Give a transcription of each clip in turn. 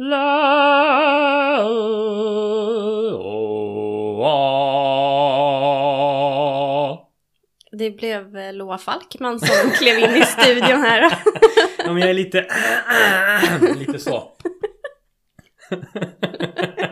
La, oh, ah. Det blev eh, Loa Falkman som klev in i studion här. Ja, men jag är lite... lite så.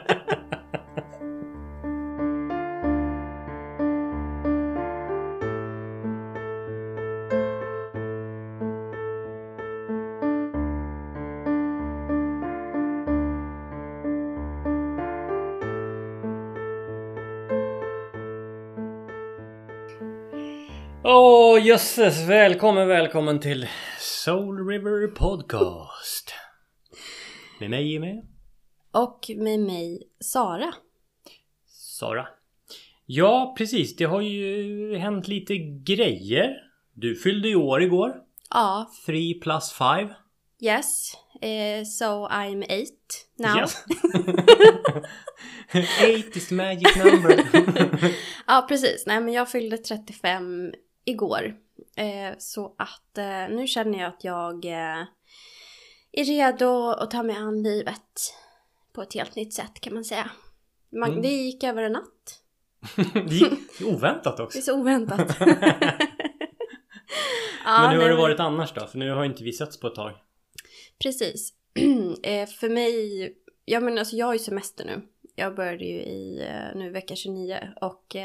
jösses! Välkommen, välkommen till Soul River Podcast. Med mig Jimmy. Och med mig Sara. Sara. Ja, precis. Det har ju hänt lite grejer. Du fyllde ju år igår. Ja. 3 plus 5. Yes. Uh, so I'm eight now. Yes. Eight is the magic number. ja, precis. Nej, men jag fyllde 35 igår. Eh, så att eh, nu känner jag att jag eh, är redo att ta mig an livet på ett helt nytt sätt kan man säga. Man, Mm. Det gick över en natt. det gick oväntat Det också. är så oväntat. Men hur har det varit annars då? För nu har inte vi setts på ett tag. Precis. för mig, ja men alltså jag har ju semester nu. Jag började ju i nu vecka 29 och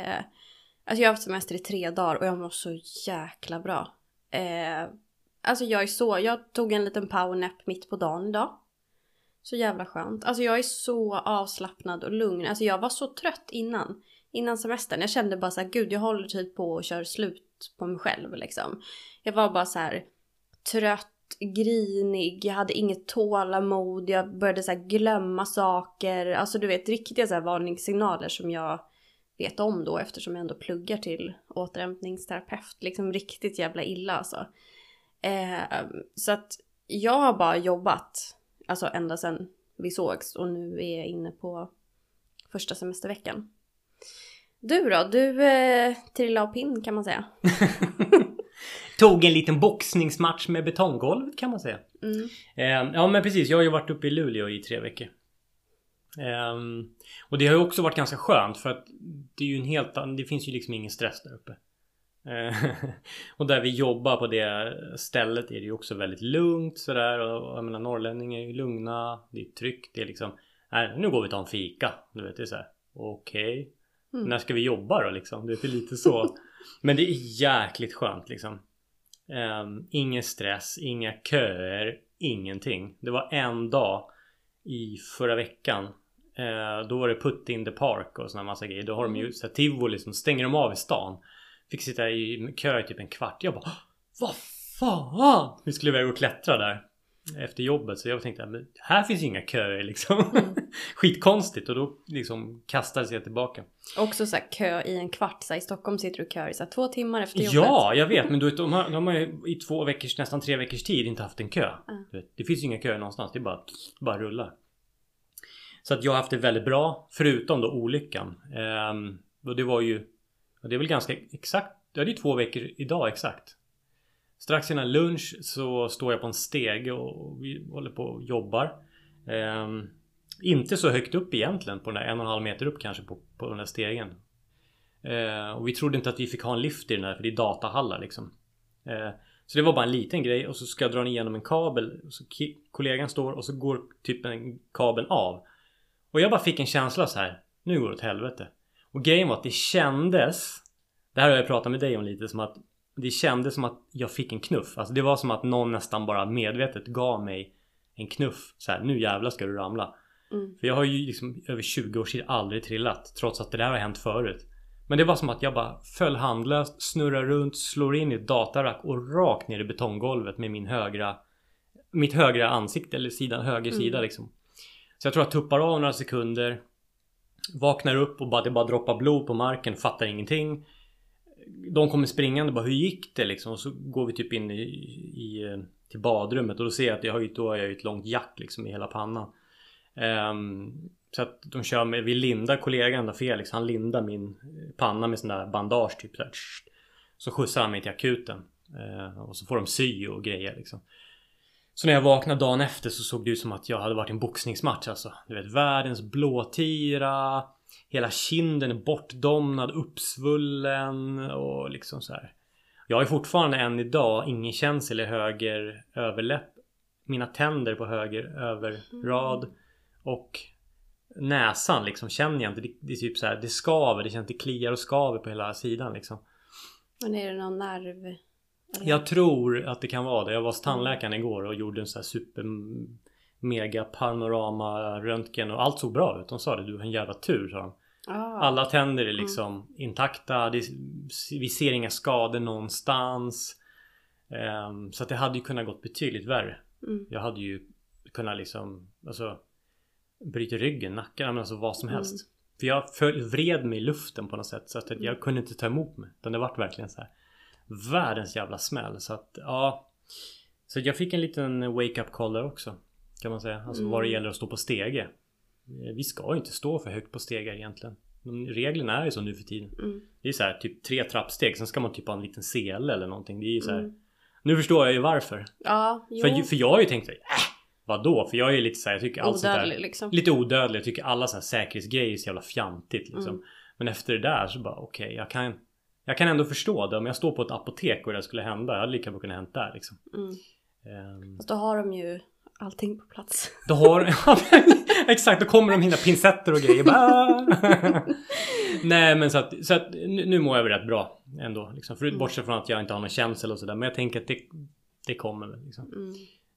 alltså jag har haft semester i tre dagar och jag mår så jäkla bra. Eh, alltså jag är så, jag tog en liten powernap mitt på dagen idag. Så jävla skönt. Alltså jag är så avslappnad och lugn. Alltså jag var så trött innan. Innan semestern. Jag kände bara så här, gud jag håller typ på och kör slut på mig själv liksom. Jag var bara så här trött, grinig, jag hade inget tålamod, jag började så här glömma saker. Alltså du vet riktiga så här varningssignaler som jag vet om då eftersom jag ändå pluggar till återhämtningsterapeut. Liksom riktigt jävla illa alltså. Eh, så att jag har bara jobbat, alltså ända sedan vi sågs och nu är jag inne på första semesterveckan. Du då? Du eh, trillade av pinn kan man säga. Tog en liten boxningsmatch med betonggolvet kan man säga. Mm. Eh, ja men precis, jag har ju varit uppe i Luleå i tre veckor. Ehm, och det har ju också varit ganska skönt för att det är ju en helt annan, det finns ju liksom ingen stress där uppe. Eh, och där vi jobbar på det stället är det ju också väldigt lugnt sådär och jag menar norrlänningar är ju lugna, det är tryggt, det är liksom Nej, nu går vi och tar en fika. Du vet, det är såhär Okej. Mm. När ska vi jobba då liksom? Det är lite så. Men det är jäkligt skönt liksom. Um, ingen stress, inga köer, ingenting. Det var en dag i förra veckan. Eh, då var det put in the park och såna massa grejer. Då har de ju så här tivoli som stänger de av i stan. Fick sitta i kö i typ en kvart. Jag bara Vad fan! Vi skulle iväg och klättra där. Efter jobbet så jag tänkte men här finns ju inga köer liksom. Skitkonstigt och då liksom kastades jag tillbaka. Också så här kö i en kvart. Så här, I Stockholm sitter du i kö i så här, två timmar efter jobbet. Ja, jag vet. Men du vet, de har, de har ju i två veckors, nästan tre veckors tid inte haft en kö. Mm. Vet, det finns ju inga köer någonstans. Det är bara, bara rullar. Så att jag har haft det väldigt bra. Förutom då olyckan. Ehm, och det var ju... Det är väl ganska exakt... Ja, det är två veckor idag exakt. Strax innan lunch så står jag på en stege och vi håller på och jobbar. Ehm, inte så högt upp egentligen på den där en och en halv meter upp kanske på, på den där stegen. Eh, och vi trodde inte att vi fick ha en lift i den här för det är datahallar liksom. Eh, så det var bara en liten grej och så ska jag dra igenom en kabel. Och så kollegan står och så går typ en kabeln av. Och jag bara fick en känsla så här. Nu går det åt helvete. Och grejen var att det kändes. Det här har jag pratat med dig om lite som att det kändes som att jag fick en knuff. Alltså det var som att någon nästan bara medvetet gav mig en knuff. Så här, nu jävlar ska du ramla. Mm. För jag har ju liksom över 20 års tid aldrig trillat. Trots att det där har hänt förut. Men det var som att jag bara föll handlöst, snurrar runt, slår in i ett datarack och rakt ner i betonggolvet med min högra Mitt högra ansikte eller sida, höger Mm. sida liksom. Så jag tror jag tuppar av några sekunder Vaknar upp och bara, det bara droppar blod på marken, fattar ingenting. De kommer springande och bara hur gick det? liksom? Och så går vi typ in i, i till badrummet och då ser jag att jag har ju, då har jag ju ett långt jack liksom i hela pannan. Um, Så att de kör med, vi lindar kollegan då Felix, han lindar min panna med sån där bandage typ så, här, så skjutsar han mig till akuten. Uh, Och så får de sy och grejer liksom. Så när jag vaknade dagen efter så såg det ut som att jag hade varit i en boxningsmatch alltså. Du vet världens blåtira. Hela kinden är bortdomnad, uppsvullen och liksom så här. Jag har fortfarande än idag ingen känsel i höger överläpp. Mina tänder på höger överrad. Och näsan liksom känner jag inte. Det, det är typ så här, det skaver. Det känns det kliar och skaver på hela sidan liksom. Men är det någon nerv? Jag tror att det kan vara det. Jag var hos tandläkaren igår och gjorde en sån här super mega panorama röntgen och allt såg bra ut. De sa det, du har en jävla tur sa de. Ah. Alla tänder är liksom intakta. Det, vi ser inga skador någonstans. Ehm, så att det hade ju kunnat gått betydligt värre. Mm. Jag hade ju kunnat liksom Alltså Bryta ryggen, nacken, men alltså vad som Mm. helst. För jag föll, vred mig i luften på något sätt. Så att jag kunde inte ta emot mig. Utan det vart verkligen så här Världens jävla smäll. Så att ja Så jag fick en liten wake-up call där också. Kan man säga. Alltså vad det Mm. gäller att stå på stege. Eh, Vi ska ju inte stå för högt på stegar egentligen. Reglerna är ju så nu för tiden. Mm. Det är så här typ tre trappsteg. Sen ska man typ ha en liten sele eller någonting. Det är ju så här. Mm. Nu förstår jag ju varför. Ja, jo. För, för jag har ju tänkt såhär, äh, vadå? För jag är lite såhär, jag tycker allt sånt Odödlig där, liksom. Lite odödlig. Jag tycker alla här säkerhetsgrejer är så jävla fjantigt liksom. Mm. Men efter det där så bara okej, jag kan Jag kan ändå förstå det. Om jag står på ett apotek och det skulle hända. Jag hade lika bra kunnat hänt där liksom. Mm. Fast då har de ju allting på plats. Då har... Exakt, då kommer de hinna pincetter och grejer. Nej men så att, så att nu, nu mår jag väl rätt bra ändå. Liksom. För, Mm. bortsett från att jag inte har någon känsel och sådär. Men jag tänker att det, det kommer väl. Liksom. Mm.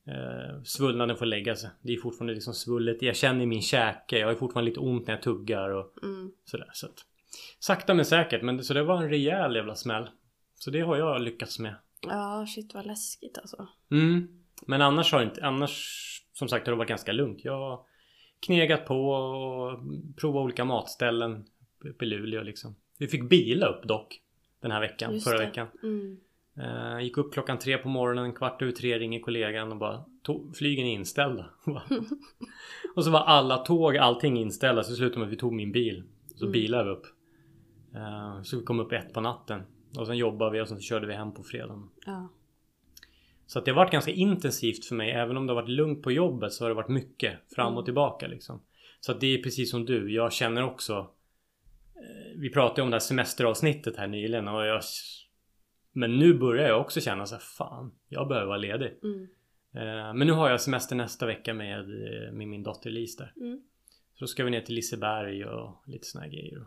Eh, svullnaden får lägga sig. Det är fortfarande liksom svullet. Jag känner min käke. Jag har fortfarande lite ont när jag tuggar och Mm. sådär. Så att, sakta men säkert. Men så det var en rejäl jävla smäll. Så det har jag lyckats med. Ja, shit vad läskigt alltså. Mm. Men annars har inte, annars som sagt har det varit ganska lugnt. Jag har knegat på och provat olika matställen uppe i Luleå liksom. Vi fick bila upp dock den här veckan, Just förra det. veckan. Mm. Eh, gick upp klockan tre på morgonen, kvart över tre ringer kollegan och bara "To- Flygen är inställda. och så var alla tåg, allting inställda. Så slutade med att vi tog min bil. Så Mm. bilade vi upp. Eh, så vi kom upp ett på natten. Och sen jobbade vi och sen körde vi hem på fredagen. Ja. Så att det har varit ganska intensivt för mig. Även om det har varit lugnt på jobbet så har det varit mycket fram och Mm. tillbaka liksom. Så att det är precis som du. Jag känner också eh, Vi pratade om det här semesteravsnittet här nyligen och jag Men nu börjar jag också känna så här, fan Jag behöver vara ledig. Mm. Eh, Men nu har jag semester nästa vecka med, med min dotter Lis där. Mm. Så då ska vi ner till Liseberg och lite såna här grejer.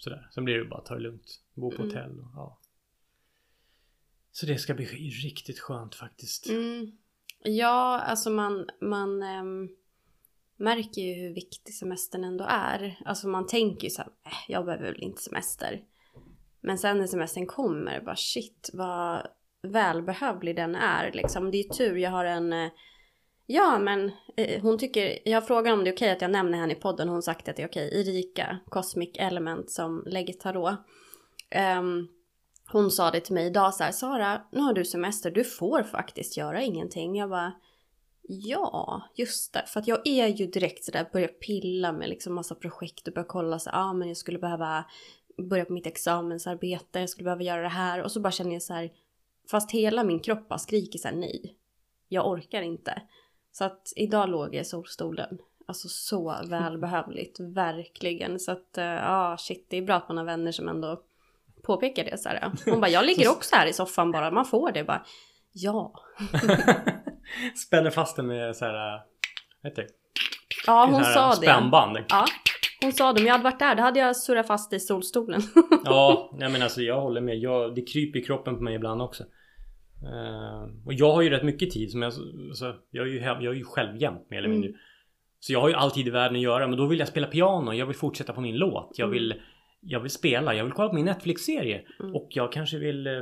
Sådär. Sen blir det bara att ta det lugnt. Bo på Mm. hotell och ja. Så det ska bli riktigt skönt faktiskt. Mm. Ja, alltså man, man ehm, märker ju hur viktig semestern ändå är. Alltså man tänker ju så här, äh, jag behöver väl inte semester. Men sen när semestern kommer, bara shit vad välbehövlig den är liksom. Det är tur, jag har en eh, Ja men eh, hon tycker, jag frågar om det är okej att jag nämner henne i podden, hon har sagt att det är okej. Erika, Cosmic Element som lägger tarot. Um, hon sa det till mig idag så här, Sara, nu har du semester, du får faktiskt göra ingenting. Jag bara, ja, just det. För att jag är ju direkt sådär, börjar pilla med liksom massa projekt och börjar kolla så ja ah, men jag skulle behöva börja på mitt examensarbete, jag skulle behöva göra det här. Och så bara känner jag så här, fast hela min kropp bara skriker så här, nej, jag orkar inte. Så att idag låg jag i solstolen. Alltså så välbehövligt, verkligen. Så att ja, ah, shit, det är bra att man har vänner som ändå påpekar det så här. Hon bara, jag ligger också här i soffan bara, man får det bara. Ja. Spänner fast den med så här. Vad heter det? Ja, hon här sa det. Spännband. Ja, hon sa det. Om jag hade varit där, då hade jag surrat fast i solstolen. Ja, nej men alltså jag håller med. Jag, det kryper i kroppen på mig ibland också. Eh, och jag har ju rätt mycket tid som jag, alltså, jag, är ju, jag är ju självjämt mer eller mindre. Mm. Så jag har ju all tid i världen att göra men då vill jag spela piano, jag vill fortsätta på min låt. Jag Mm. vill, jag vill spela, jag vill kolla på min Netflix-serie. Mm. Och jag kanske vill eh,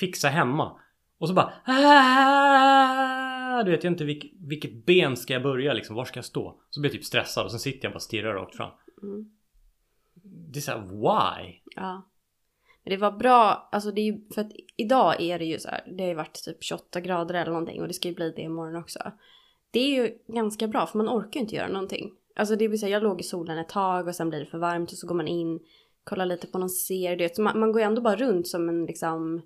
fixa hemma. Och så bara "Ah!" Du vet jag inte vilk, vilket ben ska jag börja liksom, var ska jag stå? Så blir jag typ stressad och sen sitter jag bara och stirrar rakt fram. Mm. Det är såhär why? Ja. Men det var bra, alltså det är ju, för att idag är det ju så här, det har ju varit typ 28 grader eller någonting och det ska ju bli det imorgon också. Det är ju ganska bra för man orkar ju inte göra någonting. Alltså det vill säga jag låg i solen ett tag och sen blir det för varmt och så går man in, kollar lite på någon serie. Så man, man går ju ändå bara runt som en liksom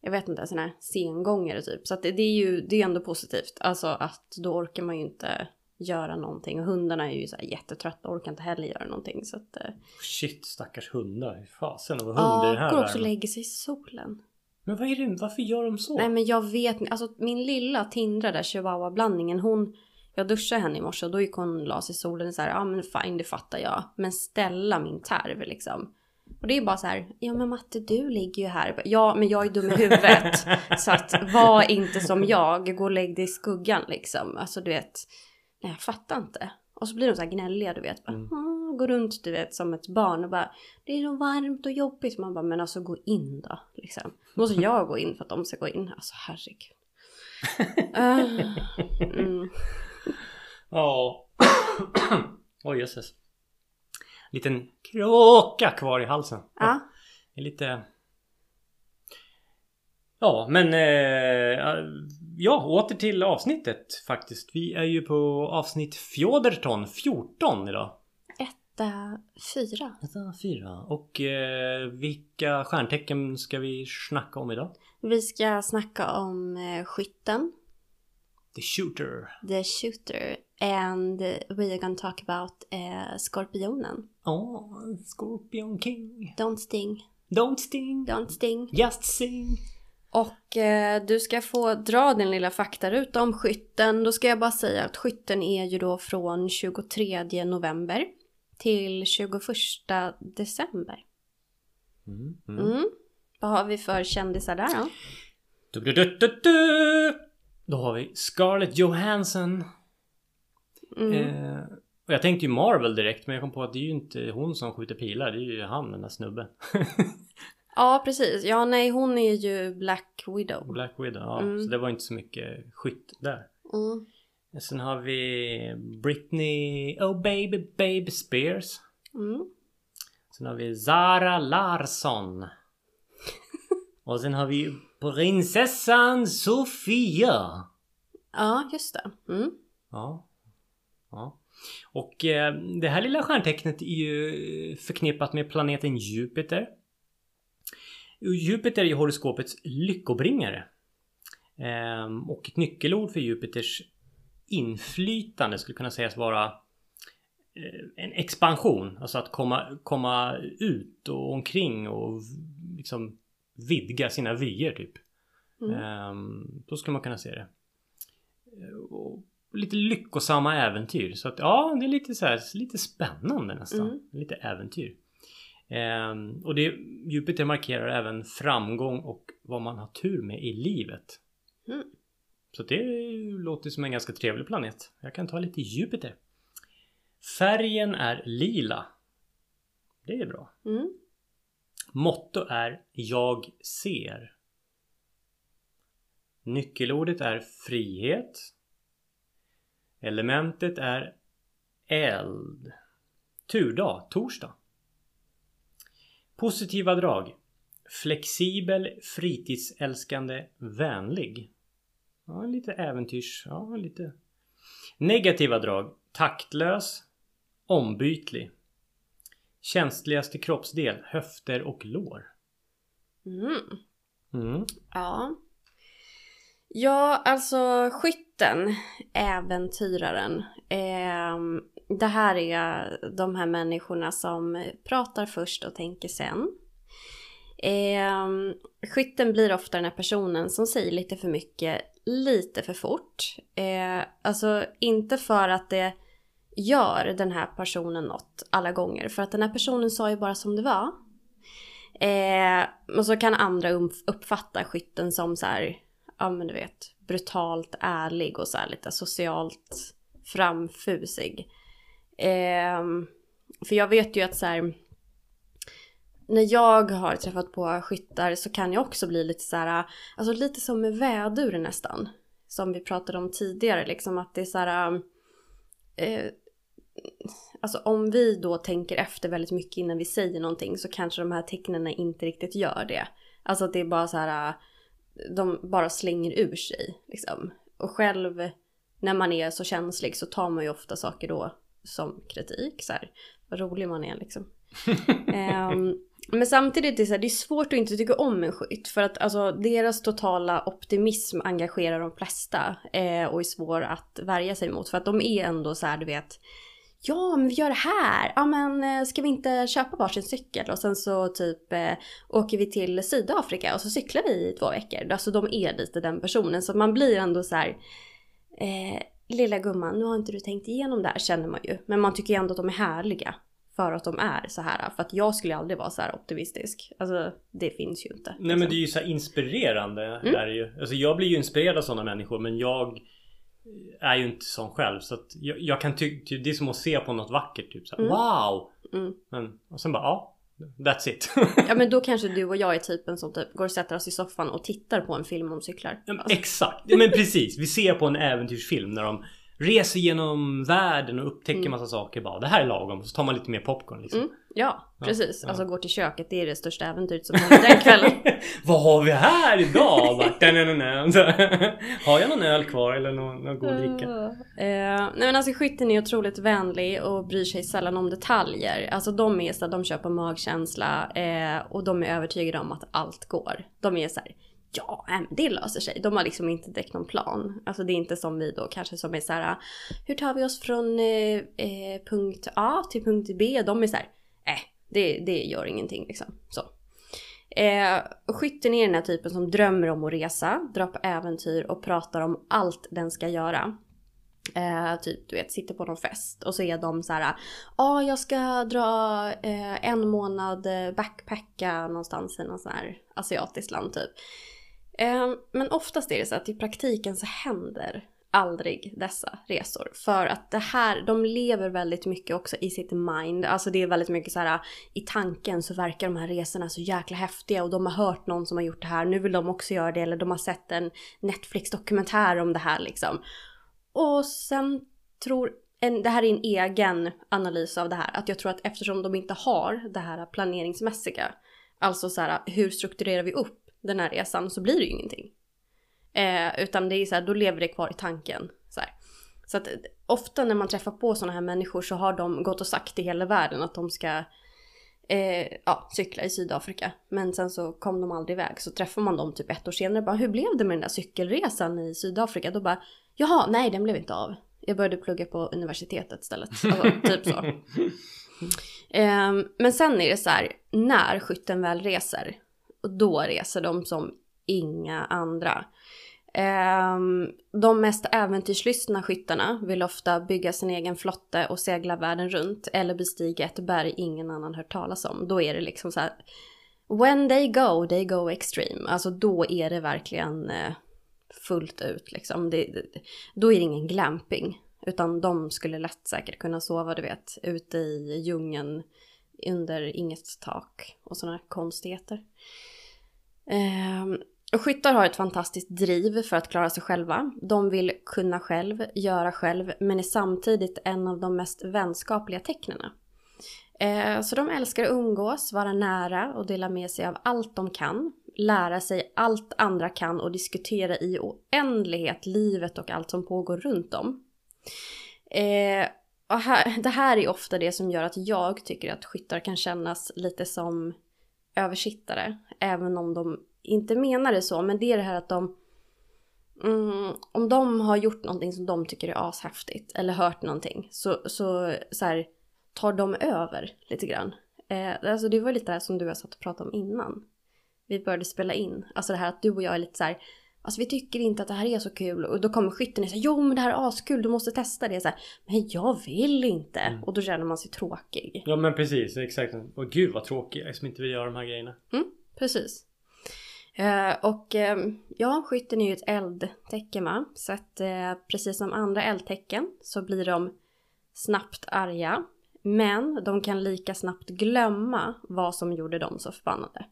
jag vet inte, sån här sengångare typ. Så att det, det är ju, det är ändå positivt. Alltså att då orkar man ju inte göra någonting. Och hundarna är ju så här jättetrötta och orkar inte heller göra någonting. Så att, eh, Shit stackars hundar. Fasen av hund i den ja, här går också och lägger sig i solen. Men vad är det? Varför gör de så? Nej men jag vet inte, alltså min lilla Tindra där, chihuahua-blandningen, hon... Jag duschade henne i morse och då gick hon och la sig i solen så här, ja men fine det fattar jag. Men ställa min tarv liksom. Och det är bara så här, ja men Matte du ligger ju här. Ja men jag är dum i huvudet. så att var inte som jag, gå och lägg dig i skuggan liksom. Alltså du vet, nej jag fattar inte. Och så blir de så här gnälliga du vet. Bara, Mm. "Ah", Går runt du vet som ett barn och bara Det är så varmt och jobbigt. Man bara men alltså gå in då. Liksom. Måste jag gå in för att de ska gå in. Alltså herregud. Uh, mm. Ja. Oj jösses. Liten kråka kvar i halsen. Ja. Det är lite... Ja men eh, ja åter till avsnittet faktiskt. Vi är ju på avsnitt Fjodorton 14 idag. Etta, fyra. Detta fyra. Och eh, vilka stjärntecken ska vi snacka om idag? Vi ska snacka om eh, skytten. The Shooter. The shooter. And we are gonna talk about eh, skorpionen. Ja, Scorpion King. Don't sting. Don't sting. Don't sting. Just sing. Och eh, du ska få dra din lilla faktaruta om skytten. Då ska jag bara säga att skytten är ju då från 23 november till 21 december. Mm, mm. Mm. Vad har vi för kändisar där då? Du, du, du. Då har vi Scarlett Johansson. Mm. Eh, och jag tänkte ju Marvel direkt men jag kom på att det är ju inte hon som skjuter pilar. Det är ju han den där snubben. Ja, precis. Ja, nej, hon är ju Black Widow. Black Widow. Ja, Mm. så det var inte så mycket skytt där. Mm. Sen har vi Britney Oh Baby Baby Spears. Mm. Sen har vi Zara Larsson. Och sen har vi prinsessan Sofia. Ja, just det. Mm. Ja. ja. Och eh, det här lilla stjärntecknet är ju förknippat med planeten Jupiter. Jupiter är horoskopets lyckobringare. Ehm, och ett nyckelord för Jupiters inflytande skulle kunna sägas vara eh, en expansion. Alltså att komma, komma ut och omkring och liksom vidga sina vyer typ. Mm. Ehm, då skulle man kunna se det. Eh, Och lite lyckosamma äventyr. Så att ja, det är lite så här, lite spännande nästan. Mm. Lite äventyr. Ehm, och det, Jupiter markerar även framgång och vad man har tur med i livet. Mm. Så det låter som en ganska trevlig planet. Jag kan ta lite Jupiter. Färgen är lila. Det är bra. Mm. Motto är Jag ser. Nyckelordet är frihet. Elementet är eld. Turdag, torsdag. Positiva drag. Flexibel, fritidsälskande, vänlig. Ja, lite äventyrs... Ja, lite... Negativa drag. Taktlös, ombytlig. Känsligaste kroppsdel, höfter och lår. Mm. Mm. Ja. Ja, alltså skytten, äventyraren. Eh, det här är de här människorna som pratar först och tänker sen. Eh, skytten blir ofta den här personen som säger lite för mycket, lite för fort. Eh, alltså inte för att det gör den här personen något alla gånger. För att den här personen sa ju bara som det var. Eh, och så kan andra uppfatta skytten som så här, ja men du vet, brutalt ärlig och så här lite socialt framfusig. Eh, för jag vet ju att så här, när jag har träffat på skyttar så kan jag också bli lite så här, alltså lite som med vädur nästan. Som vi pratade om tidigare, liksom att det är så här, eh, alltså om vi då tänker efter väldigt mycket innan vi säger någonting så kanske de här tecknen inte riktigt gör det. Alltså att det är bara så här, de bara slänger ur sig liksom. Och själv när man är så känslig så tar man ju ofta saker då som kritik så här. Vad rolig man är liksom. Ehm, men samtidigt är det, så här, det är svårt att inte tycka om en skytt. För att alltså, deras totala optimism engagerar de flesta. Eh, och är svår att värja sig mot. För att de är ändå så här, du vet. Ja, men vi gör det här. Ja, men eh, ska vi inte köpa varsin cykel? Och sen så typ eh, åker vi till Sydafrika och så cyklar vi i två veckor. Alltså de är lite den personen. Så man blir ändå så här. Eh, lilla gumman, nu har inte du tänkt igenom det här känner man ju. Men man tycker ju ändå att de är härliga. För att de är så här. För att jag skulle aldrig vara så här optimistisk. Alltså det finns ju inte. Nej men liksom. det är ju så här inspirerande. Mm. Är det ju. Alltså jag blir ju inspirerad av sådana människor men jag är ju inte sån själv. Så att jag, jag kan tycka, det är som att se på något vackert. Typ så här, Mm. wow! Mm. Men, och sen bara ja, that's it. Ja men då kanske du och jag är typen som typ går och sätter oss i soffan och tittar på en film om cyklar. Ja, men Alltså, Exakt, Ja, men precis. Vi ser på en äventyrsfilm när de reser genom världen och upptäcker massa saker bara. Det här är lagom. Så tar man lite mer popcorn liksom. mm, ja, precis. ja. Alltså går till köket, det är det största äventyret som händer den kvällen. Vad har vi här idag? Har jag någon öl kvar eller någon, någon god dricka? Eh, nej men alltså skytten är otroligt vänlig och bryr sig sällan om detaljer. Alltså de är så de kör på magkänsla eh, och de är övertygade om att allt går. De är så här, ja det löser sig. De har liksom inte direkt någon plan. Alltså det är inte som vi då kanske som är så här, hur tar vi oss från eh, eh punkt A till punkt B? De är så här, eh, det, det gör ingenting liksom. Så. Eh, skytten är den här typen som drömmer om att resa, Drar på äventyr och pratar om allt den ska göra. Eh, typ du vet, sitter på någon fest och så är de så här. Ja, ah, jag ska dra eh, en månad eh, backpacka någonstans i någon sån här asiatiskt land typ. Ehm, men oftast är det så att i praktiken så händer aldrig dessa resor. För att det här, de lever väldigt mycket också i sitt mind. Alltså det är väldigt mycket så här i tanken så verkar de här resorna så jäkla häftiga och de har hört någon som har gjort det här. Nu vill de också göra det eller de har sett en Netflix-dokumentär om det här liksom. Och sen tror, en, det här är en egen analys av det här, att jag tror att eftersom de inte har det här planeringsmässiga, alltså så här hur strukturerar vi upp den här resan så blir det ju ingenting. Eh, utan det är så här, då lever det kvar i tanken. Så, här. så att eh, ofta när man träffar på sådana här människor så har de gått och sagt i hela världen att de ska eh, ja, cykla i Sydafrika. Men sen så kom de aldrig iväg. Så träffar man dem typ ett år senare bara, hur blev det med den där cykelresan i Sydafrika? Då bara, jaha, nej den blev inte av. Jag började plugga på universitetet istället. Alltså, typ så. Ehm, men sen är det så här, när skytten väl reser, och då reser de som inga andra. Ehm, de mest äventyrslystna skyttarna vill ofta bygga sin egen flotte och segla världen runt eller bestiga ett berg ingen annan hört talas om. Då är det liksom så här. When they go, they go extreme. Alltså då är det verkligen eh, fullt ut liksom. Det, då är det ingen glamping. Utan de skulle lätt säkert kunna sova, du vet, ute i djungeln under inget tak och sådana konstigheter. Eh, skyttar har ett fantastiskt driv för att klara sig själva. De vill kunna själv, göra själv, men är samtidigt en av de mest vänskapliga tecknena. Eh, så de älskar att umgås, vara nära och dela med sig av allt de kan. Lära sig allt andra kan och diskutera i oändlighet livet och allt som pågår runt dem. Eh, och här, det här är ofta det som gör att jag tycker att skyttar kan kännas lite som översittare. Även om de inte menar det så, men det är det här att de... Mm, om de har gjort någonting som de tycker är ashäftigt eller hört någonting så, så, så här, tar de över lite grann. Eh, alltså det var lite det här som du har satt och pratat om innan. Vi började spela in. Alltså det här att du och jag är lite så här. Alltså vi tycker inte att det här är så kul. Och då kommer skytten och säger jo men det här är askul, du måste testa det. Så här, men jag vill inte. Mm. Och då känner man sig tråkig. Ja men precis, exakt. Och gud vad tråkigt jag som inte vill göra de här grejerna. Precis. Eh, och eh, ja, skytten är ju ett eldtecken va? Så att eh, precis som andra eldtecken så blir de snabbt arga. Men de kan lika snabbt glömma vad som gjorde dem så förbannade.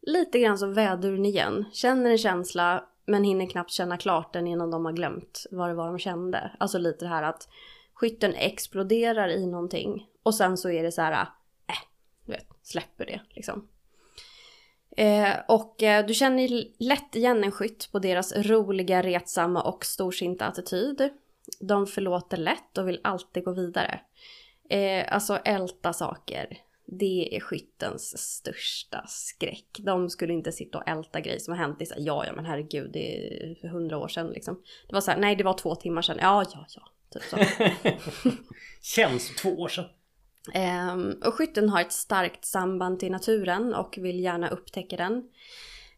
Lite grann som väduren igen. Känner en känsla men hinner knappt känna klart den innan de har glömt vad det var de kände. Alltså lite det här att skytten exploderar i någonting och sen så är det så här, äh, du vet, släpper det liksom. Eh, och eh, du känner lätt igen en skytt på deras roliga, retsamma och storsinta attityd. De förlåter lätt och vill alltid gå vidare. Eh, alltså älta saker. Det är skyttens största skräck. De skulle inte sitta och älta grejer som har hänt. Det är så här, ja, ja, men herregud, det är för hundra år sedan liksom. Det var så här, nej, det var två timmar sedan. Ja, ja, ja. Typ så. Känns två år sedan. Ehm, och skytten har ett starkt samband till naturen och vill gärna upptäcka den.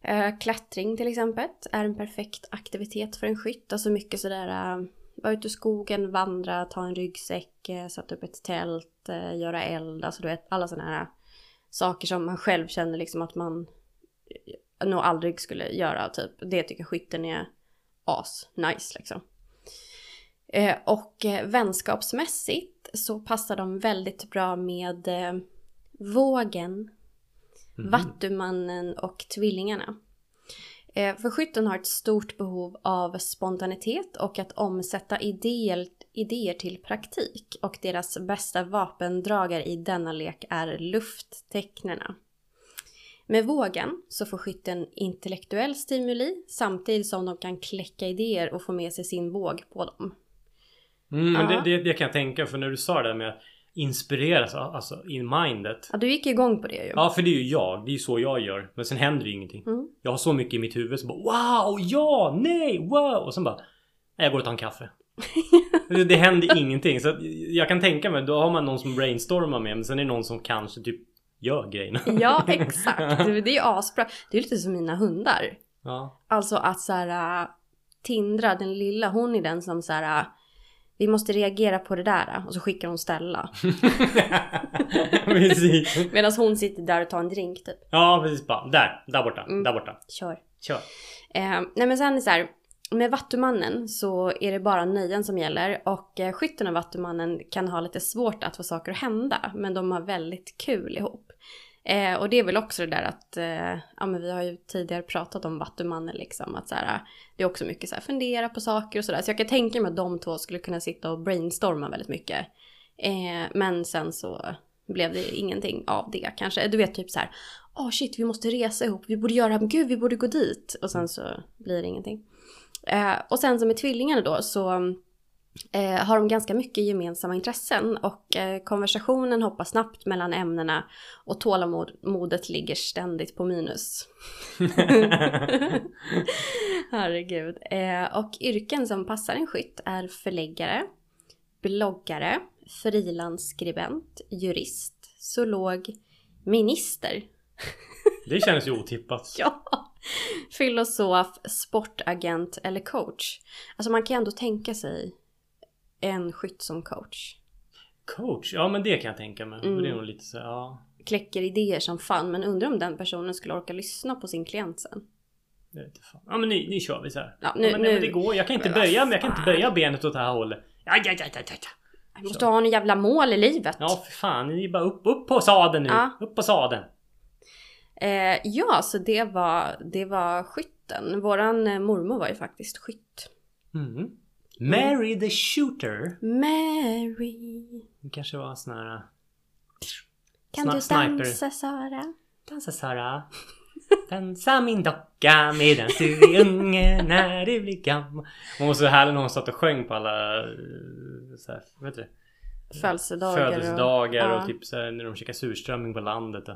Eh, klättring till exempel är en perfekt aktivitet för en skytt. Alltså mycket sådär, uh, vara ute i skogen, vandra, ta en ryggsäck, uh, sätta upp ett tält, uh, göra eld. Alltså du vet alla sådana här saker som man själv känner liksom att man nog aldrig skulle göra typ. Det tycker skytten är as nice liksom. Eh, och eh, vänskapsmässigt så passar de väldigt bra med eh, vågen, Mhm. Vattumannen och tvillingarna. Eh, för skytten har ett stort behov av spontanitet och att omsätta idéer, idéer till praktik. Och deras bästa vapendragare i denna lek är lufttecknerna. Med vågen så får skytten intellektuell stimuli samtidigt som de kan kläcka idéer och få med sig sin våg på dem. Mm, men det, det, det kan jag tänka för när du sa det där med inspireras alltså in mindet. Ja, du gick igång på det ju. Ja för det är ju jag. Det är ju så jag gör. Men sen händer ju ingenting. Mm. Jag har så mycket i mitt huvud så bara wow, ja, nej, wow. Och sen bara "Nej, jag går och tar en kaffe. det, det händer ingenting. Så jag kan tänka mig, då har man någon som brainstormar med men sen är det någon som kanske typ gör grejerna. Ja, exakt. Det det är ju asbra. Det är lite som mina hundar. Ja. Alltså att så här, äh, Tindra, den lilla, hon är den som så här, äh, vi måste reagera på det där. Och så skickar hon Stella. precis. Medan hon sitter där och tar en drink typ. Ja precis bara. Där, där borta, Mm. där borta. Kör. Kör. Eh, nej men sen är så här. Med Vattumannen så är det bara nöjen som gäller och eh, skytten och Vattumannen kan ha lite svårt att få saker att hända men de har väldigt kul ihop. Eh, och det är väl också det där att, eh, ja men vi har ju tidigare pratat om Vattumannen liksom att så här, det är också mycket så här fundera på saker och sådär. Så jag kan tänka mig att de två skulle kunna sitta och brainstorma väldigt mycket. Eh, men sen så blev det ingenting av det kanske. Du vet typ så här, åh oh shit vi måste resa ihop, vi borde göra, gud vi borde gå dit. Och sen så blir det ingenting. Eh, och sen så med tvillingarna då så eh, har de ganska mycket gemensamma intressen och eh, konversationen hoppar snabbt mellan ämnena och tålamodet ligger ständigt på minus. Herregud. Eh, och yrken som passar en skytt är förläggare, bloggare, frilansskribent, jurist, zoolog, minister. Det känns ju otippat. Ja. Filosof, sportagent eller coach. Alltså man kan ju ändå tänka sig en skytt som coach. Coach? Ja men det kan jag tänka mig. Mm. Det är nog lite så ja. Kläcker idéer som fan men undrar om den personen skulle orka lyssna på sin klient sen. Jag vet fan. Ja men nu, nu kör vi så här. Ja, Ja, nu- men, nu- men det går. Jag kan inte Men böja men jag kan inte böja benet åt det här hållet. Ja, ja, ja, ja, ja, ja. Jag måste ha en jävla mål i livet. Ja för fan. Ni är bara upp, upp på sadeln nu. Ja. Upp på sadeln. Eh, ja, så det var, det var skytten. Våran eh, mormor var ju faktiskt skytt. Mm. Mary the shooter. Mary, Det kanske var en sån här... kan Sna- du dansa Sara? Dansa Sara. Dansa min docka medan du är unge när du blir gammal. Hon var så härlig när hon satt och sjöng på alla... eh, Så här, heter det? Födelsedagar. Födelsedagar och, ja. typ så här, när de käkar surströmming på landet. Och...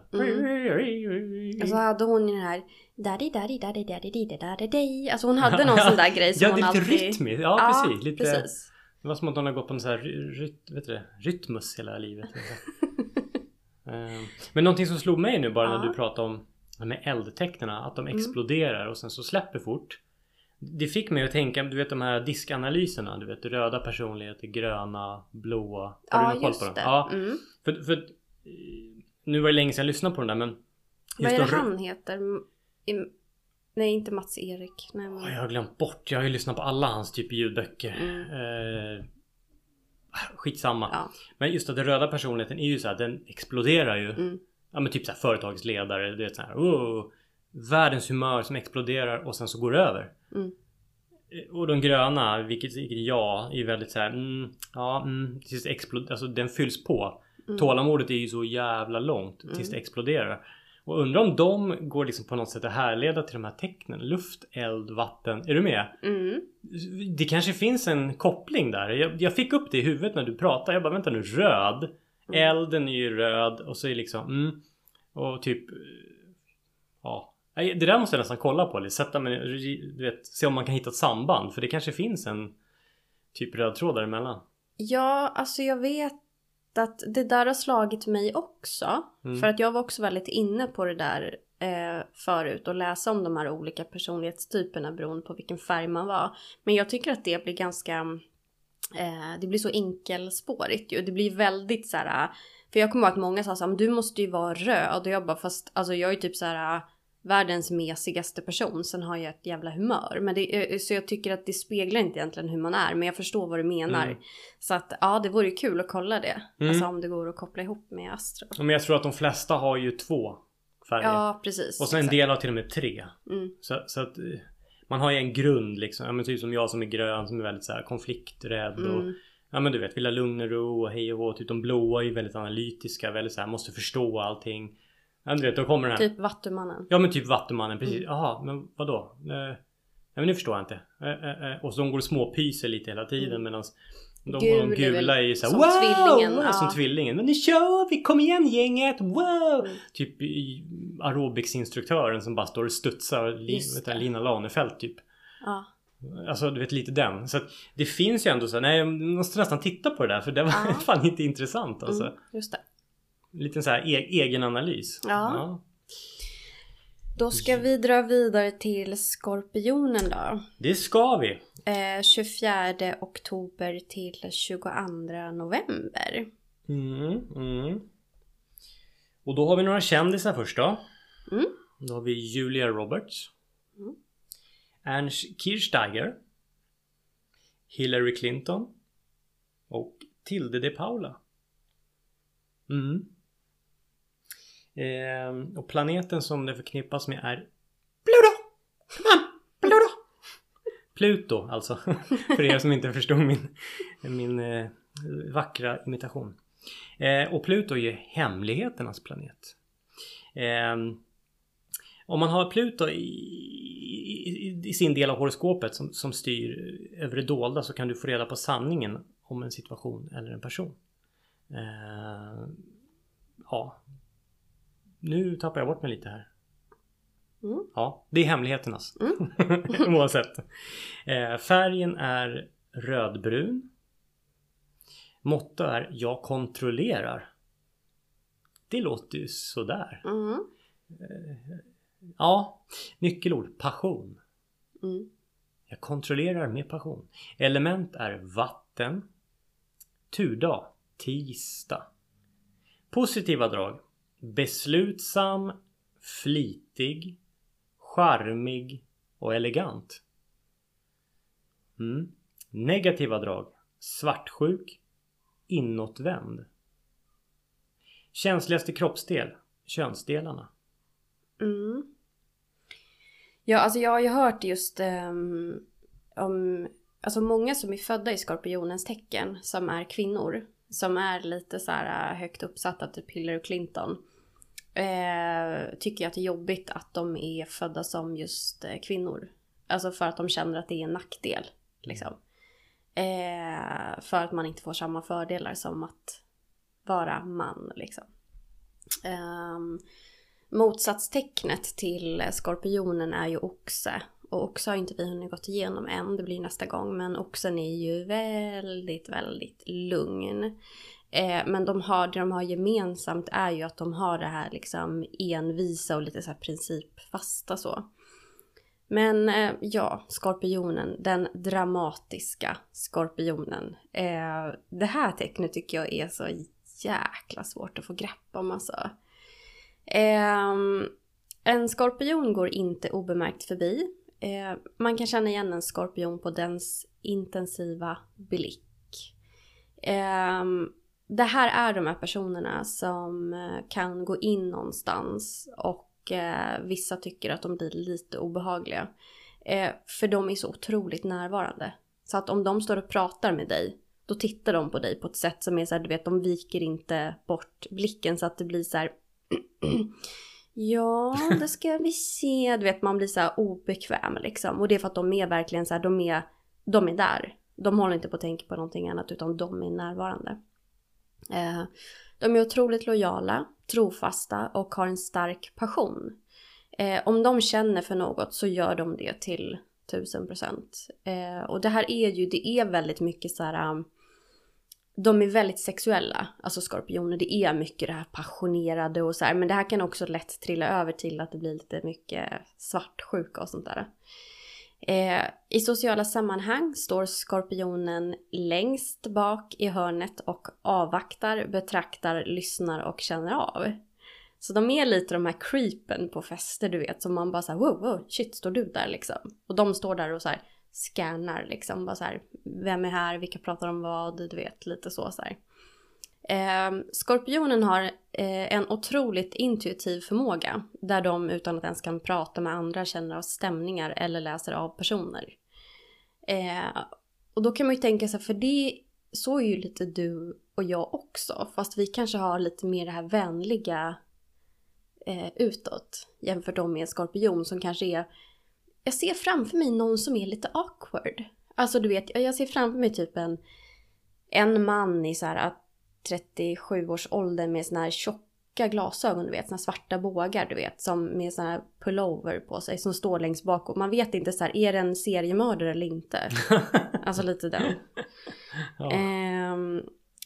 Och så hade hon ju den här Daddy daddy daddy daddy daddy daddy daddy Alltså hon hade någon sån där grej som Ja, det är hon lite alltid... rytmiskt. Ja, precis. Lite, precis. Det var som att hon har gått på en sån här ry- ryt, vet du rytmus hela livet. Eh, Men någonting som slog mig nu bara när Ja. du pratade om med eldtecknarna, att de Mm. exploderar och sen så släpper fort. Det fick mig att tänka, du vet de här diskanalyserna, du vet röda personligheter, gröna, blåa. Har Ja, du koll på dem? det. Ja, Mm. för, för eh, nu var det länge sedan jag lyssnade på den där men Vad är det de han heter? Nej, inte Mats Erik. Nej, men... Jag har glömt bort. Jag har ju lyssnat på alla hans typ ljudböcker. Mm. Eh, skitsamma. Ja. Men just att den röda personligheten är ju så här, den exploderar ju. Mm. Ja men typ så här företagsledare. Det är så här, oh, världens humör som exploderar och sen så går det över. Mm. Eh, Och de gröna, vilket, vilket jag är väldigt så här, mm, ja, mm, tills exploderar. Alltså den fylls på. Mm. Tålamodet är ju så jävla långt tills Mm. det exploderar. Och undrar om de går liksom på något sätt att härleda till de här tecknen. Luft, eld, vatten. Är du med? Mm. Det kanske finns en koppling där. Jag, jag fick upp det i huvudet när du pratade. Jag bara vänta nu, röd Mm. Elden är ju röd och så är liksom mm, Och typ eh, Ja Nej, Det där måste jag nästan kolla på. Eller sätta mig, du vet, se om man kan hitta ett samband. För det kanske finns en typ röd tråd däremellan. Ja, alltså jag vet att det där har slagit mig också. Mm. För att jag var också väldigt inne på det där eh, förut och läsa om de här olika personlighetstyperna beroende på vilken färg man var. Men jag tycker att det blir ganska, eh, det blir så enkelspårigt ju. Det blir väldigt så här, för jag kommer ihåg att många sa så här, "Men du måste ju vara röd. Och jag bara, fast alltså jag är typ så här världens mesigaste person. Sen har jag ett jävla humör. Men det, eh, så jag tycker att det speglar inte egentligen hur man är. Men jag förstår vad du menar. Mm. Så att ja, det vore kul att kolla det. Mm. Alltså om det går att koppla ihop med Astro. Men jag tror att de flesta har ju två färger. Ja, precis. och så en exakt. del har till och med tre. Mm. Så, så att eh, man har ju en grund liksom. Ja, men typ som jag som är grön som är väldigt så här konflikträdd och Mm. Ja men du vet, vill ha lugn och ro och hej och hå. Typ de blåa är ju väldigt analytiska, väldigt så här, måste förstå allting. Ja, du vet, då kommer den här. Typ Vattumannen. Ja men typ Vattumannen, precis. Mm. Jaha, men vadå? Eh, nej men det förstår jag inte. Eh, eh, eh. Och så de går och småpyser lite hela tiden Mm. medan de, Gul de gula är ju såhär som wow! tvillingen, wow! ja. Som tvillingen. Men nu kör vi! Kom igen gänget! Wow! Mm. Typ aerobicsinstruktören som bara står och studsar. Li, Just vet. Lina Lanefelt typ. Ja. Alltså du vet lite den. Så att det finns ju ändå så här, nej jag måste nästan titta på det där för det var Ja. fan inte intressant alltså. Mm, just det. Liten så här e- egen analys. Ja. Då ska vi dra vidare till Skorpionen då. Det ska vi. Eh, 24 oktober till 22 november. Mm, mm. Och då har vi några kändisar först då. Mm. Då har vi Julia Roberts. Mm. Ernst Kirchsteiger. Hillary Clinton. Och Tilde de Paula. Mm. Eh, och planeten som det förknippas med är Pluto! Come on! Pluto! Pluto alltså. För er som inte förstod min, min eh, vackra imitation. Eh, och Pluto är ju hemligheternas planet. Eh, om man har Pluto i, i, i sin del av horoskopet som, som styr över det dolda så kan du få reda på sanningen om en situation eller en person. Eh, ja. Nu tappar jag bort mig lite här. Mm. Ja, det är hemligheternas. Oavsett. Eh, färgen är rödbrun. Motto är Jag kontrollerar. Det låter ju sådär. Mm. Ja, nyckelord passion. Mm. Jag kontrollerar med passion. Element är vatten. Turdag, tisdag. Positiva drag. Beslutsam, flitig, charmig och elegant. Mm. Negativa drag. Svartsjuk, inåtvänd. Känsligaste kroppsdel. Könsdelarna. Mm. Ja, alltså jag har ju hört just um, om alltså många som är födda i skorpionens tecken som är kvinnor. Som är lite så här eh, högt uppsatta, typ Hillary Clinton. Eh, tycker att det är jobbigt att de är födda som just eh, kvinnor. Alltså för att de känner att det är en nackdel. Liksom. Eh, för att man inte får samma fördelar som att vara man. Liksom. Ehm, motsatstecknet till skorpionen är ju oxe. Och oxe har inte vi hunnit gått igenom än, det blir nästa gång. Men oxen är ju väldigt, väldigt lugn. Eh, men de har, det de har gemensamt är ju att de har det här liksom envisa och lite så här principfasta så. Men eh, ja, skorpionen, den dramatiska skorpionen. Eh, det här tecknet tycker jag är så jäkla svårt att få grepp om alltså. Ehm, en skorpion går inte obemärkt förbi. Eh, man kan känna igen en skorpion på dens intensiva blick. Ehm, det här är de här personerna som eh, kan gå in någonstans och eh, vissa tycker att de blir lite obehagliga. Eh, för de är så otroligt närvarande. Så att om de står och pratar med dig, då tittar de på dig på ett sätt som är så här, du vet, de viker inte bort blicken så att det blir så här Ja, det ska vi se. Du vet, man blir så här obekväm liksom. Och det är för att de är verkligen så här, de är, de är där. De håller inte på att tänka på någonting annat utan de är närvarande. Eh, de är otroligt lojala, trofasta och har en stark passion. Eh, om de känner för något så gör de det till tusen procent. Eh, och det här är ju, det är väldigt mycket så här. Um, de är väldigt sexuella, alltså skorpioner. Det är mycket det här passionerade och så här. Men det här kan också lätt trilla över till att det blir lite mycket svartsjuka och sånt där. Eh, I sociala sammanhang står skorpionen längst bak i hörnet och avvaktar, betraktar, lyssnar och känner av. Så de är lite de här creepen på fester du vet som man bara såhär wow, wow shit står du där liksom? Och de står där och så här scannar liksom bara så här vem är här, vilka pratar om vad, du vet lite så så här. Eh, skorpionen har eh, en otroligt intuitiv förmåga där de utan att ens kan prata med andra känner av stämningar eller läser av personer. Eh, och då kan man ju tänka sig, för det så är ju lite du och jag också, fast vi kanske har lite mer det här vänliga eh, utåt jämfört med en skorpion som kanske är jag ser framför mig någon som är lite awkward. Alltså du vet, jag ser framför mig typ en, en man i så här 37 års ålder med såna här tjocka glasögon, du vet, såna svarta bågar, du vet, som med såna här pullover på sig som står längst bak och man vet inte så här, är det en seriemördare eller inte? alltså lite den. Ja. Ehm,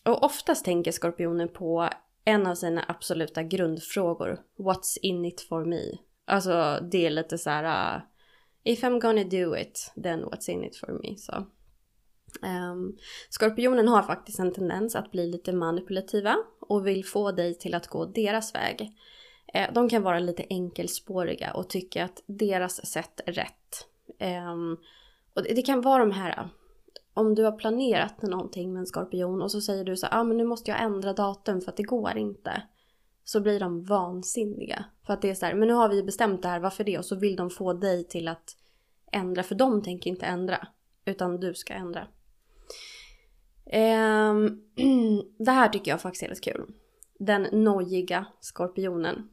och oftast tänker skorpionen på en av sina absoluta grundfrågor. What's in it for me? Alltså det är lite så här. Uh, if I'm gonna do it, then what's in it for me? Så. Um, skorpionen har faktiskt en tendens att bli lite manipulativa och vill få dig till att gå deras väg. Uh, de kan vara lite enkelspåriga och tycka att deras sätt är rätt. Um, och det, det, kan vara de här om du har planerat någonting med en skorpion och så säger du så ja ah, men nu måste jag ändra datum för att det går inte. Så blir de vansinniga. För att det är så här, men nu har vi bestämt det här, varför det? Och så vill de få dig till att ändra, för de tänker inte ändra. Utan du ska ändra. Eh, det här tycker jag faktiskt är lite kul. Den nojiga skorpionen.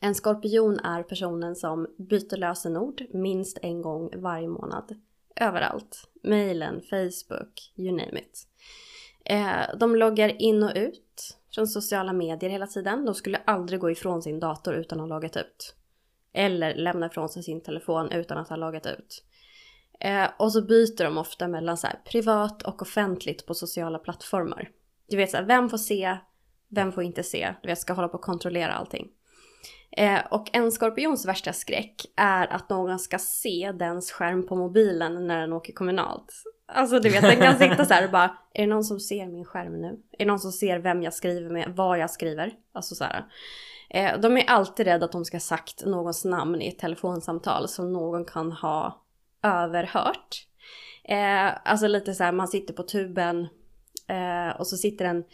En skorpion är personen som byter lösenord minst en gång varje månad överallt. Mailen, Facebook, you name it. Eh, de loggar in och ut från sociala medier hela tiden. De skulle aldrig gå ifrån sin dator utan att ha loggat ut. Eller lämna ifrån sig sin telefon utan att ha loggat ut. Eh, och så byter de ofta mellan så här, privat och offentligt på sociala plattformar. Du vet så här, vem får se, vem får inte se. Du vet, ska hålla på och kontrollera allting. Eh, och en skorpions värsta skräck är att någon ska se dens skärm på mobilen när den åker kommunalt. Alltså du vet, den kan sitta så här och bara, är det någon som ser min skärm nu? Är det någon som ser vem jag skriver med, vad jag skriver? Alltså så här. Eh, de är alltid rädda att de ska ha sagt någons namn i ett telefonsamtal som någon kan ha överhört. Eh, alltså lite så här, man sitter på tuben eh, och så sitter en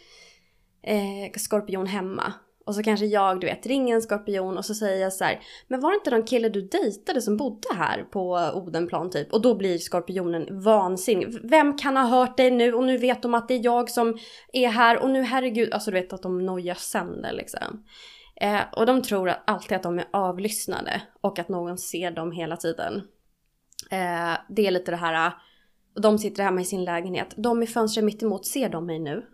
eh, skorpion hemma och så kanske jag, du vet, ringer en skorpion och så säger jag så här, Men var det inte någon kille du dejtade som bodde här på Odenplan typ? Och då blir skorpionen vansinnig. Vem kan ha hört dig nu? Och nu vet de att det är jag som är här. Och nu herregud, alltså du vet att de nojar sönder liksom. Eh, och de tror alltid att de är avlyssnade och att någon ser dem hela tiden. Eh, det är lite det här, de sitter hemma i sin lägenhet. De i fönstret mitt emot ser de mig nu?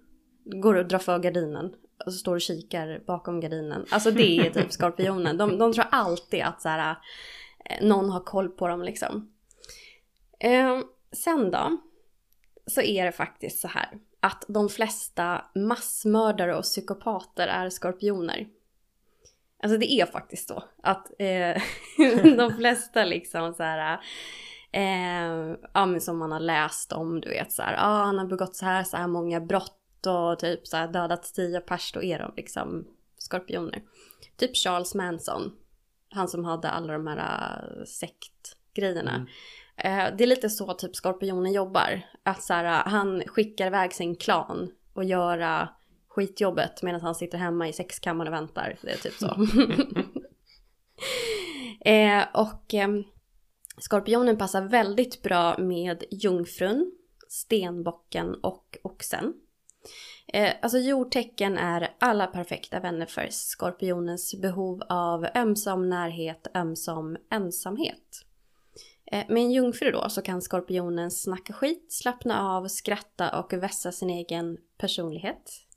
Går och drar för gardinen och så står och kikar bakom gardinen. Alltså det är typ skorpionen. De, de tror alltid att så här, eh, någon har koll på dem liksom. Eh, sen då, så är det faktiskt så här att de flesta massmördare och psykopater är skorpioner. Alltså det är faktiskt så att eh, de flesta liksom så här Eh, ja men som man har läst om, du vet så här, ah, han har begått så här, så här många brott och typ så här dödat tio pers, då är de liksom skorpioner. Typ Charles Manson. Han som hade alla de här uh, sektgrejerna. Mm. Uh, det är lite så typ skorpionen jobbar. Att så här, han skickar iväg sin klan och göra skitjobbet medan han sitter hemma i sexkammaren och väntar. Det är typ så. eh, och eh, skorpionen passar väldigt bra med jungfrun, stenbocken och oxen. Eh, alltså jordtecken är alla perfekta vänner för skorpionens behov av ömsom närhet, ömsom ensamhet. Eh, med en jungfru då så kan skorpionen snacka skit, slappna av, skratta och vässa sin egen personlighet.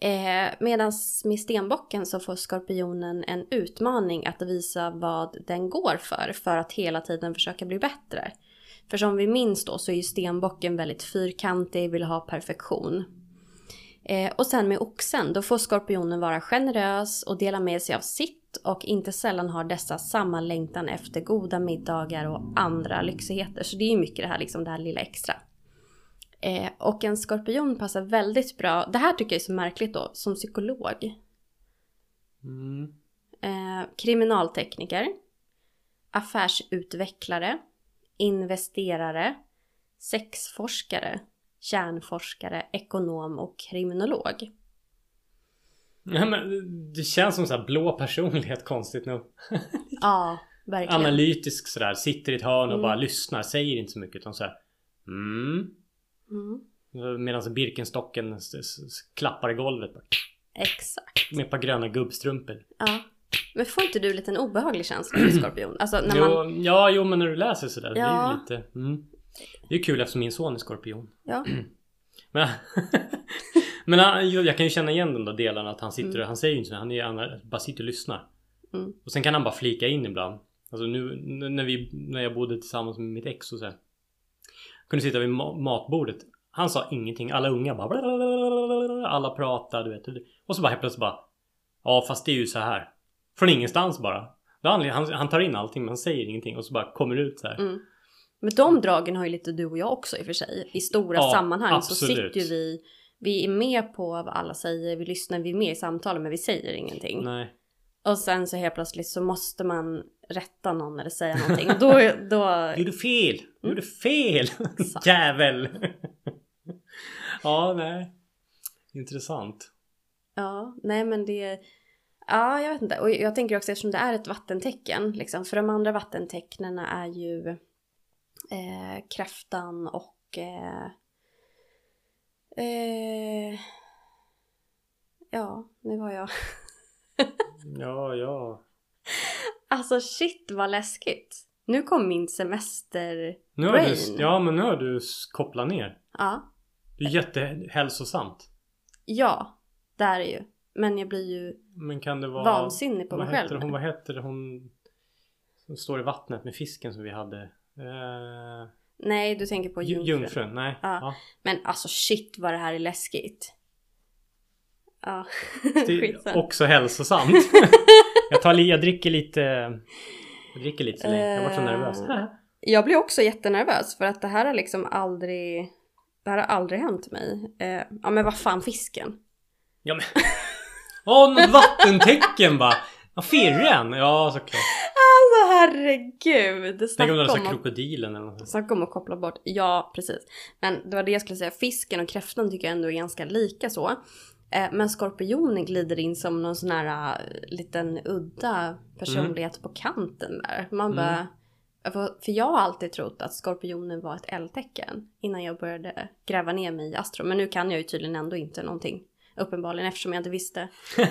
Eh, Medan med stenbocken så får skorpionen en utmaning att visa vad den går för, för att hela tiden försöka bli bättre. För som vi minns då så är ju stenbocken väldigt fyrkantig, vill ha perfektion. Eh, och sen med oxen, då får skorpionen vara generös och dela med sig av sitt och inte sällan har dessa samma längtan efter goda middagar och andra lyxigheter. Så det är ju mycket det här, liksom det här lilla extra. Eh, och en skorpion passar väldigt bra, det här tycker jag är så märkligt då, som psykolog. Mm. Eh, kriminaltekniker. Affärsutvecklare. Investerare. Sexforskare. Kärnforskare. Ekonom och kriminolog. Ja, men det känns som så blå personlighet konstigt nog. Ja, verkligen. Analytisk sådär. Sitter i ett hörn och Mm. bara lyssnar. Säger inte så mycket utan såhär. Mm. Mm, Medan Birkenstocken klappar i golvet. Exakt. med ett par gröna gubbstrumpor. Ja. Men får inte du en liten obehaglig känsla med skorpion? Alltså när man... Jo, ja, jo men när du läser sådär. Det är Ja. ju lite... Mm. Det är kul eftersom min son är skorpion. Ja. Men, men jag kan ju känna igen de där delarna att han sitter Mm. och han säger ju inte så. Han, är, han bara sitter och lyssnar. Mm. Och sen kan han bara flika in ibland. Alltså nu när, vi, när jag bodde tillsammans med mitt ex och så här. Kunde sitta vid ma- matbordet. Han sa ingenting. Alla unga bara blablabla, Alla pratade du vet. Och så bara helt plötsligt bara Ja fast det är ju så här. Från ingenstans bara. Han, han tar in allting men han säger ingenting och så bara kommer det ut så här. Mm. Men de dragen har ju lite du och jag också i och för sig. I stora Ja, sammanhang så absolut. sitter ju vi... Vi är med på vad alla säger, vi lyssnar, vi är med i samtalen men vi säger ingenting. Nej. Och sen så helt plötsligt så måste man rätta någon eller säga någonting. Då, då Gjorde fel! Gjorde fel! Exakt. Jävel! ja, nej. Intressant. Ja, nej men det... Ja, jag vet inte. Och jag tänker också eftersom det är ett vattentecken, liksom, för de andra vattentecknen är ju eh, kräftan och... Eh, eh, ja, nu var jag... Ja, ja. Alltså shit vad läskigt. Nu kom min semester... Nu har du, ja, men nu har du kopplat ner. Ja, Det är jättehälsosamt. ja, det är det ju. Men jag blir ju Men kan det vara... vansinnig på mig heter själv. hon? Vad heter hon? Som står i vattnet med fisken som vi hade. Eh, Nej, du tänker på ju- jungfrun. jungfrun. Nej. Ja. Ja. Men alltså shit vad det här är läskigt. Ja, skitsamma. också hälsosamt. jag, tar, jag dricker lite... Jag dricker lite så länge. Jag var så Eh, nervös. Jag blir också jättenervös för att det här har liksom aldrig... Det här har aldrig hänt mig. Eh, ja men vad fan fisken. Ja men... Åh, något vattentecken bara! Ja, firren! Ja, såklart. Alltså herregud. Tänk om det att, krokodilen eller något. snacka om att koppla bort. Ja, precis. Men det var det jag skulle säga. Fisken och kräftan tycker jag ändå är ganska lika så. Eh, men skorpionen glider in som någon sån här uh, liten udda personlighet på kanten där. Man Mm. bara... För, för jag har alltid trott att skorpionen var ett eldtecken innan jag började gräva ner mig i astro. Men nu kan jag ju tydligen ändå inte någonting. Uppenbarligen eftersom jag inte visste.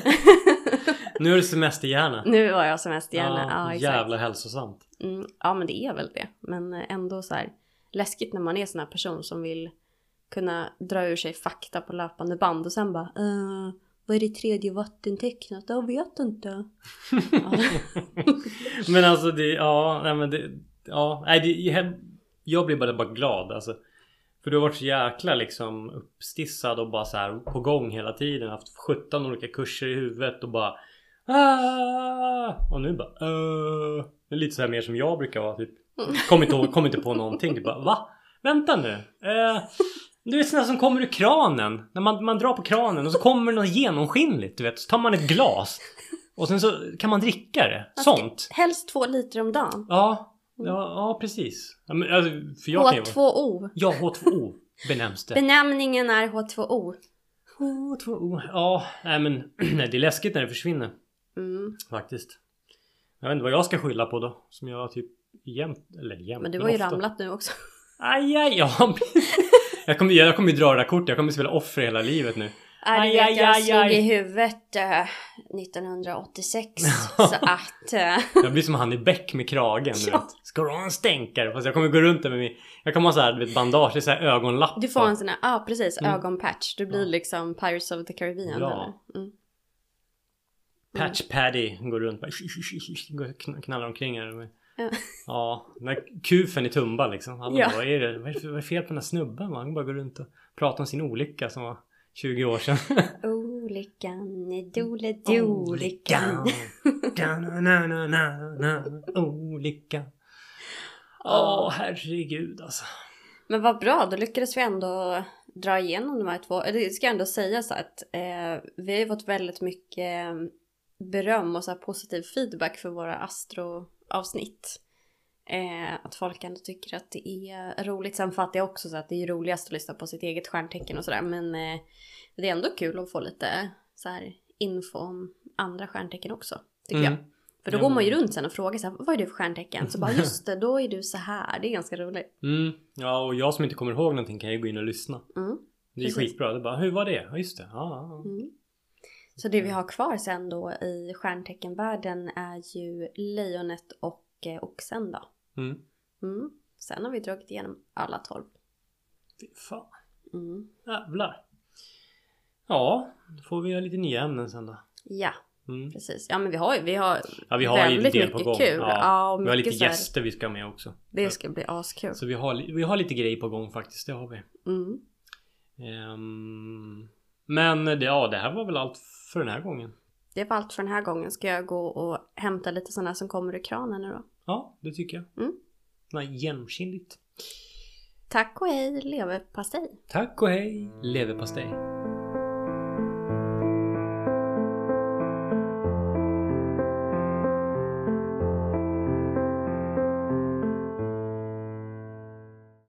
Nu är det semesterhjärna. Nu var jag semesterhjärna. Ja, exakt. jävla hälsosamt. Mm, ja men det är väl det. Men eh, ändå så här läskigt när man är sån här person som vill kunna dra ur sig fakta på löpande band och sen bara uh, vad är det tredje vattentecknet? Jag vet inte. ja. men alltså det, ja, nej men det, ja, nej det, jag, jag blir bara, bara glad alltså. För du har varit så jäkla liksom uppstissad och bara så här på gång hela tiden. Haft 17 olika kurser i huvudet och bara ah! Och nu bara uh, Det är lite så här mer som jag brukar vara typ. Kommer inte, ihåg- kommer inte på någonting. Du bara va? Vänta nu. Eh, du vet sådana som kommer ur kranen. När man, man drar på kranen och så kommer det något genomskinligt. Du vet. Så tar man ett glas. Och sen så kan man dricka det. Sånt. Helst två liter om dagen. Ja, ja, ja precis. Ja, men, alltså, för jag kan ju vara... H2O. Ja, H2O benämns det. Benämningen är H2O. H2O. Ja, nej men det är läskigt när det försvinner. Mm. Faktiskt. Jag vet inte vad jag ska skylla på då. Som jag typ jämt, eller jämt. Men du har ju ofta- ramlat nu också. Aj, aj, ja. jag, kommer, jag kommer ju dra det där kortet. Jag kommer spela offer hela livet nu. Ja, Aj, du vet, aj, jag aj, slog aj. i huvudet eh, 1986. så att... eh, Jag blir som han i Beck med kragen du Ja. vet. Ska du ha en stänkare? Fast jag kommer gå runt där med min... Jag kommer ha så här, du vet, bandage, så här ögonlapp. du får en sån här, ja precis, Mm. ögonpatch. Du blir Ja. liksom Pirates of the Caribbean. Bra. Eller? Mm. Patch Paddy går runt bara knallar omkring här. med- Ja. Ja, den där kufen i Tumba liksom. Alla Ja. vad är det? Vad är det för- vad är fel på den här snubben? Han bara går runt och pratar om sin olycka som var 20 år sedan. Olyckan är doledolyckan. Da-na-na-na-na-na. Olycka. Åh herregud alltså. Men vad bra, då lyckades vi ändå dra igenom de här två. Det ska jag ändå säga så att eh, vi har ju fått väldigt mycket beröm och så här positiv feedback för våra astroavsnitt. Eh, att folk ändå tycker att det är roligt. Sen fattar jag också så att det är roligast att lyssna på sitt eget stjärntecken och sådär. Men eh, det är ändå kul att få lite så här info om andra stjärntecken också. Tycker Mm. jag. För då Ja, går man ju runt sen och frågar så här, vad är du för stjärntecken? Så bara just det, då är du så här. Det är ganska roligt. Mm. Ja och jag som inte kommer ihåg någonting kan ju gå in och lyssna. Mm. Det är Precis. skitbra. Det bara, hur var det? Ja just det. Ja, ja. Mm. Så det vi har kvar sen då i stjärnteckenvärlden är ju lejonet och eh, oxen då. Mm. Mm. Sen har vi dragit igenom alla tolv. Fy fan. Mm. Jävlar. Ja, då får vi göra lite nya ämnen sen då. Ja, Mm. precis. Ja men vi har ju, vi har, Ja vi har väldigt del på mycket gång. kul. Ja, Ja, och vi har lite här- gäster vi ska med också. det ska bli askul. Så vi har, vi har lite grejer på gång faktiskt. Det har vi. Mm. Ehm, men det, ja, det här var väl allt för den här gången. Det var allt för den här gången. Ska jag gå och hämta lite sådana som kommer ur kranen nu då? Ja, det tycker jag. Mm. Nej, genomskinligt. Tack och hej leverpastej! Tack och hej leverpastej.